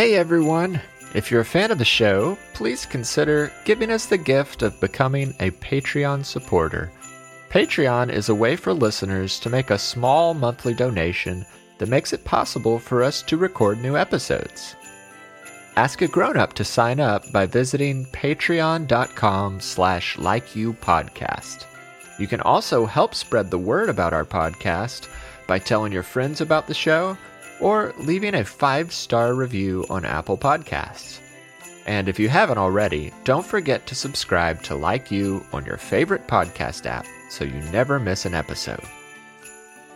Hey everyone! If you're a fan of the show, please consider giving us the gift of becoming a Patreon supporter. Patreon is a way for listeners to make a small monthly donation that makes it possible for us to record new episodes. Ask a grown-up to sign up by visiting patreon.com slash likeyoupodcast. You can also help spread the word about our podcast by telling your friends about the show or leaving a five-star review on Apple Podcasts. And if you haven't already, don't forget to subscribe to Like You on your favorite podcast app so you never miss an episode.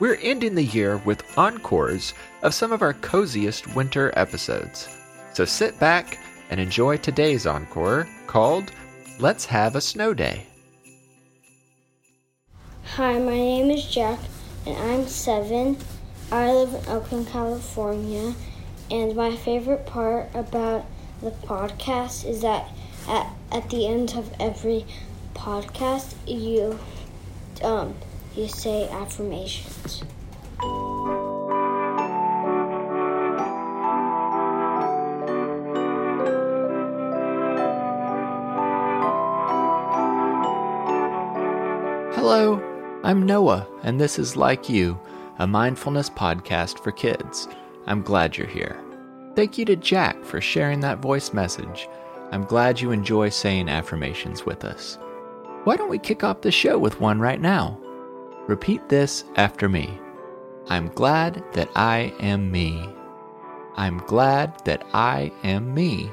We're ending the year with encores of some of our coziest winter episodes. So sit back and enjoy today's encore called Let's Have a Snow Day. Hi, my name is Jack, and I'm seven. I live in Oakland, California, and my favorite part about the podcast is that at, at the end of every podcast, you um, you say affirmations. Hello, I'm Noah, and this is Like You, a mindfulness podcast for kids. I'm glad you're here. Thank you to Jack for sharing that voice message. I'm glad you enjoy saying affirmations with us. Why don't we kick off the show with one right now? Repeat this after me. I'm glad that I am me. I'm glad that I am me.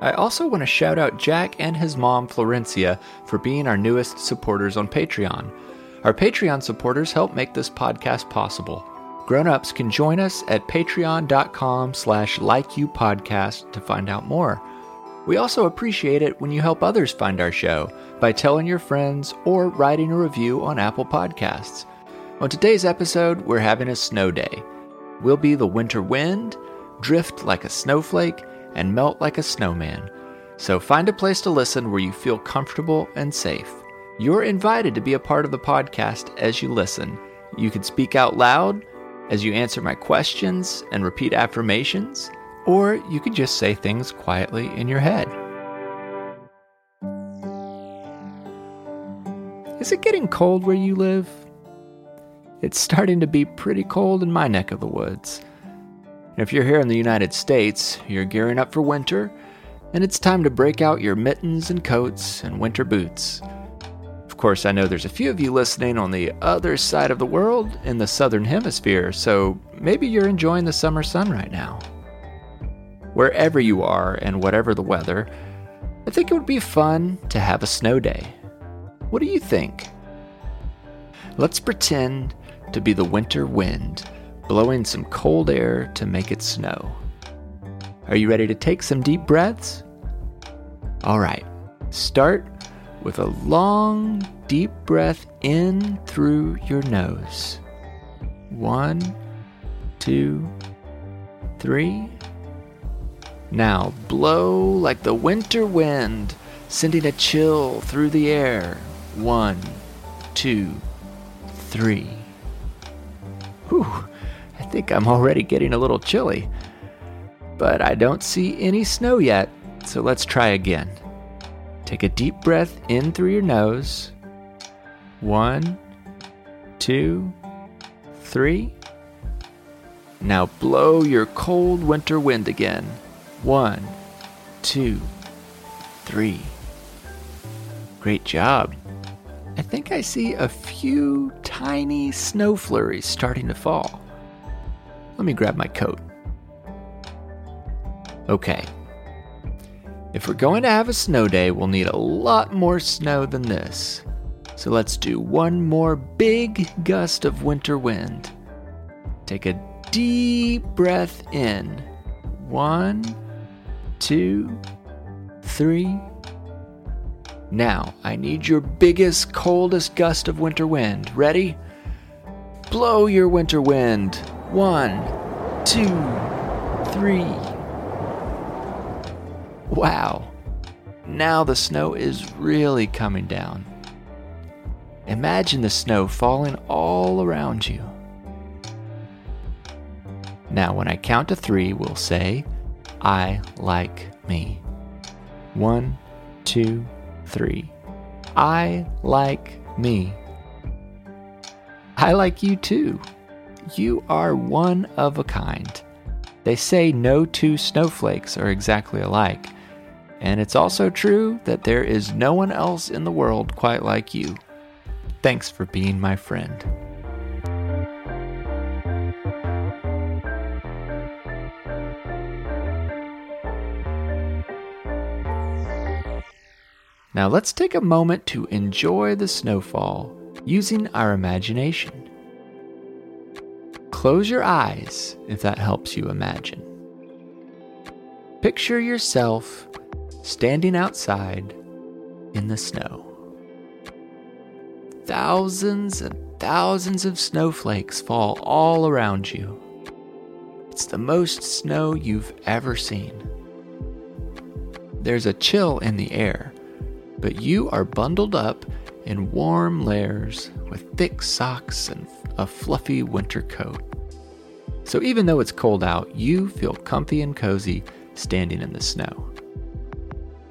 I also want to shout out Jack and his mom, Florencia, for being our newest supporters on Patreon. Our Patreon supporters help make this podcast possible. Grown-ups can join us at patreon.com slash likeyoupodcast to find out more. We also appreciate it when you help others find our show by telling your friends or writing a review on Apple Podcasts. On today's episode, we're having a snow day. We'll be the winter wind, drift like a snowflake, and melt like a snowman. So find a place to listen where you feel comfortable and safe. You're invited to be a part of the podcast as you listen. You can speak out loud as you answer my questions and repeat affirmations, or you could just say things quietly in your head. Is it getting cold where you live? It's starting to be pretty cold in my neck of the woods. If you're here in the United States, you're gearing up for winter, and it's time to break out your mittens and coats and winter boots. Course, I know there's a few of you listening on the other side of the world in the southern hemisphere, so maybe you're enjoying the summer sun right now. Wherever you are and whatever the weather, I think it would be fun to have a snow day. What do you think? Let's pretend to be the winter wind blowing some cold air to make it snow. Are you ready to take some deep breaths? All right, start with a long, deep breath in through your nose. One, two, three. Now blow like the winter wind, sending a chill through the air. One, two, three. Whew, I think I'm already getting a little chilly. But I don't see any snow yet, so let's try again. Take a deep breath in through your nose. One, two, three. Now blow your cold winter wind again. One, two, three. Great job. I think I see a few tiny snow flurries starting to fall. Let me grab my coat. Okay. If we're going to have a snow day, we'll need a lot more snow than this. So let's do one more big gust of winter wind. Take a deep breath in. One, two, three. Now, I need your biggest, coldest gust of winter wind. Ready? Blow your winter wind. One, two, three. Wow. Now the snow is really coming down. Imagine the snow falling all around you. Now, when I count to three, we'll say, I like me. One, two, three. I like me. I like you too. You are one of a kind. They say no two snowflakes are exactly alike. And it's also true that there is no one else in the world quite like you. Thanks for being my friend. Now let's take a moment to enjoy the snowfall using our imagination. Close your eyes if that helps you imagine. Picture yourself standing outside in the snow. Thousands and thousands of snowflakes fall all around you. It's the most snow you've ever seen. There's a chill in the air, but you are bundled up in warm layers with thick socks and a fluffy winter coat. So even though it's cold out, you feel comfy and cozy standing in the snow.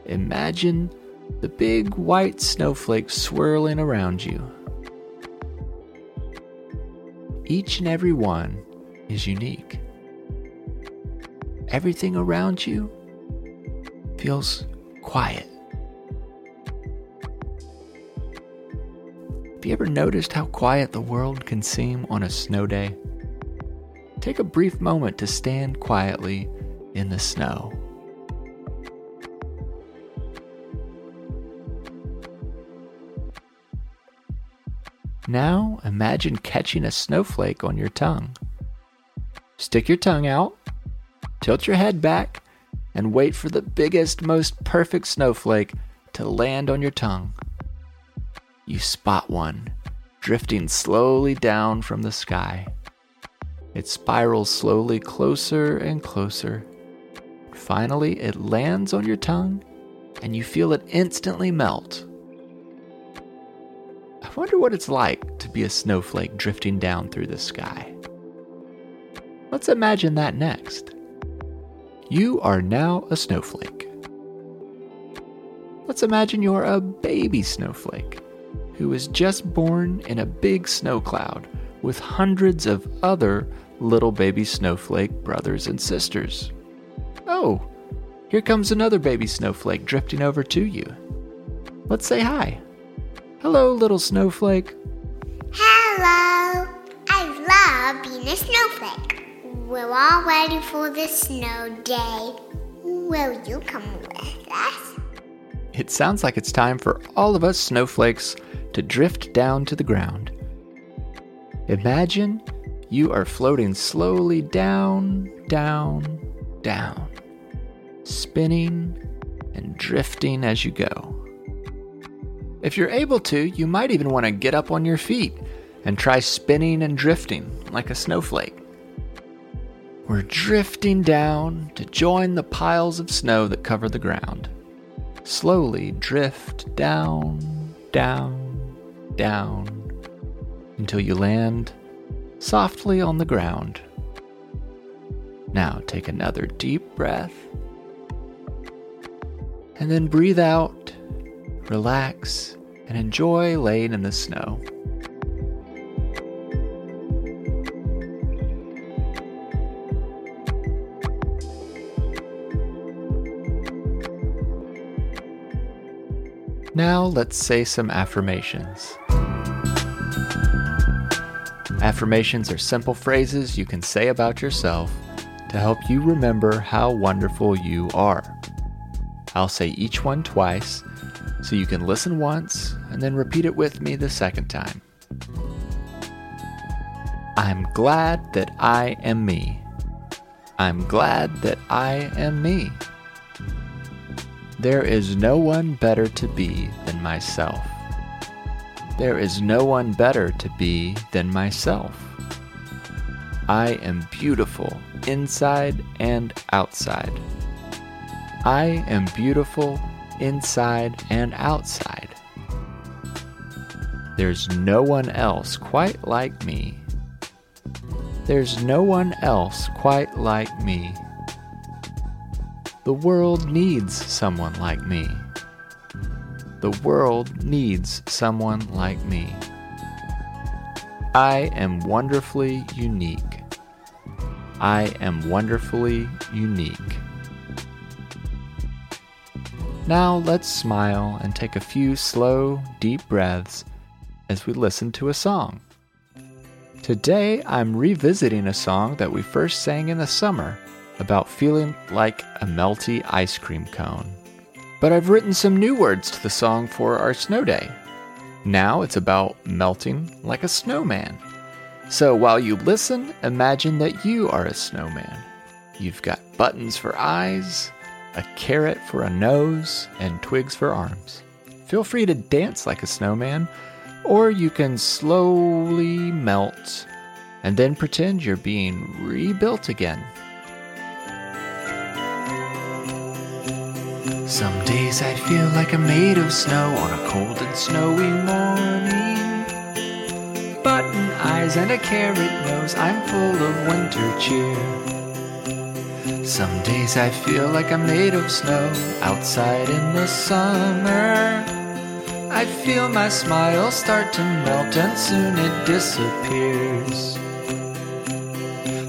Imagine the big white snowflakes swirling around you. Each and every one is unique. Everything around you feels quiet. Have you ever noticed how quiet the world can seem on a snow day? Take a brief moment to stand quietly in the snow. Now imagine catching a snowflake on your tongue. Stick your tongue out, tilt your head back, and wait for the biggest, most perfect snowflake to land on your tongue you spot one drifting slowly down from the sky. It spirals slowly closer and closer. Finally, it lands on your tongue and you feel it instantly melt. I wonder what it's like to be a snowflake drifting down through the sky. Let's imagine that next. You are now a snowflake. Let's imagine you're a baby snowflake who was just born in a big snow cloud with hundreds of other little baby snowflake brothers and sisters. Oh, here comes another baby snowflake drifting over to you. Let's say hi. Hello, little snowflake. Hello. I love being a snowflake. We're all ready for the snow day. Will you come with us? It sounds like it's time for all of us snowflakes to drift down to the ground. Imagine you are floating slowly down, down, down, spinning and drifting as you go. If you're able to, you might even want to get up on your feet and try spinning and drifting like a snowflake. We're drifting down to join the piles of snow that cover the ground. Slowly drift down, down, down until you land softly on the ground. Now take another deep breath and then breathe out, relax, and enjoy laying in the snow. Now let's say some affirmations. Affirmations are simple phrases you can say about yourself to help you remember how wonderful you are. I'll say each one twice so you can listen once and then repeat it with me the second time. I'm glad that I am me. I'm glad that I am me. There is no one better to be than myself. There is no one better to be than myself. I am beautiful inside and outside. I am beautiful inside and outside. There's no one else quite like me. There's no one else quite like me. The world needs someone like me. The world needs someone like me. I am wonderfully unique. I am wonderfully unique. Now let's smile and take a few slow, deep breaths as we listen to a song. Today I'm revisiting a song that we first sang in the summer about feeling like a melty ice cream cone. But I've written some new words to the song for our snow day. Now it's about melting like a snowman. So while you listen, imagine that you are a snowman. You've got buttons for eyes, a carrot for a nose, and twigs for arms. Feel free to dance like a snowman, or you can slowly melt and then pretend you're being rebuilt again. Some days I feel like I'm made of snow on a cold and snowy morning. Button eyes and a carrot nose, I'm full of winter cheer. Some days I feel like I'm made of snow outside in the summer. I feel my smile start to melt and soon it disappears.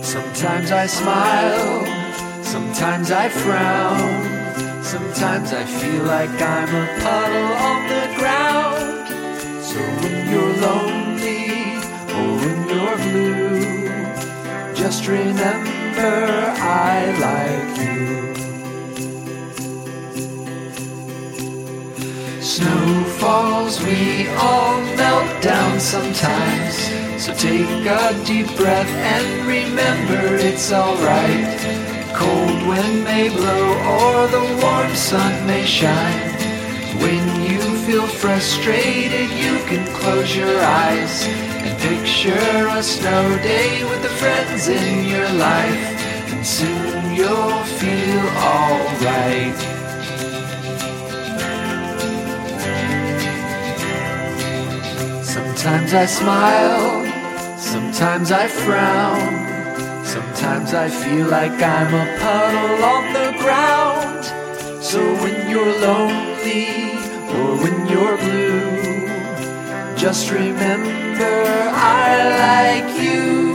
Sometimes I smile, sometimes I frown. Sometimes I feel like I'm a puddle on the ground. So when you're lonely or when you're blue, just remember I like you. Snow falls, we all melt down sometimes. So take a deep breath and remember it's alright. Cold wind may blow or the warm sun may shine. When you feel frustrated, you can close your eyes and picture a snow day with the friends in your life. Soon you'll feel alright. Sometimes I smile, sometimes I frown. Sometimes I feel like I'm a puddle on the ground. So when you're lonely or when you're blue, just remember I like you.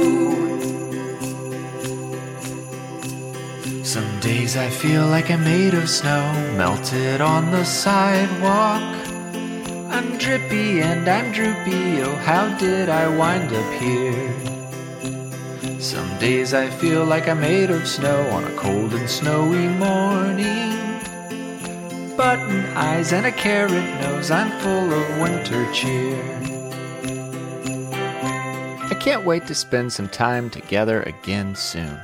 Days I feel like I'm made of snow, melted on the sidewalk. I'm drippy and I'm droopy, oh, how did I wind up here? Some days I feel like I'm made of snow on a cold and snowy morning. Button eyes and a carrot nose, I'm full of winter cheer. I can't wait to spend some time together again soon.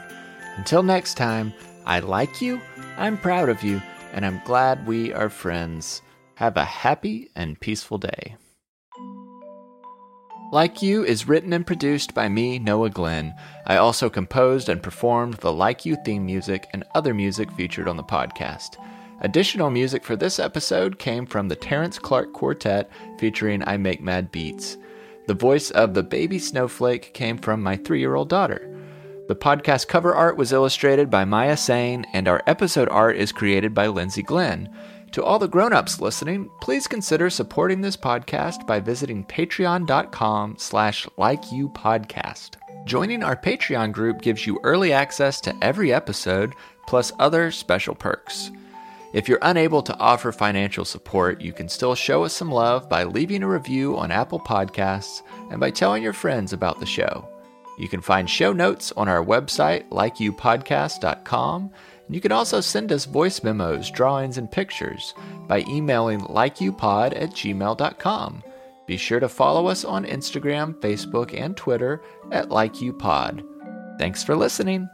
Until next time, I like you, I'm proud of you, and I'm glad we are friends. Have a happy and peaceful day. Like You is written and produced by me, Noah Glenn. I also composed and performed the Like You theme music and other music featured on the podcast. Additional music for this episode came from the Terrence Clark Quartet featuring I Make Mad Beats. The voice of the baby snowflake came from my three year old daughter. The podcast cover art was illustrated by Maya Sane, and our episode art is created by Lindsay Glenn. To all the grown-ups listening, please consider supporting this podcast by visiting patreon.com slash likeyoupodcast. Joining our Patreon group gives you early access to every episode, plus other special perks. If you're unable to offer financial support, you can still show us some love by leaving a review on Apple Podcasts and by telling your friends about the show. You can find show notes on our website, likeyoupodcast.com, and you can also send us voice memos, drawings, and pictures by emailing likeyoupod at gmail.com. Be sure to follow us on Instagram, Facebook, and Twitter at likeyoupod. Thanks for listening.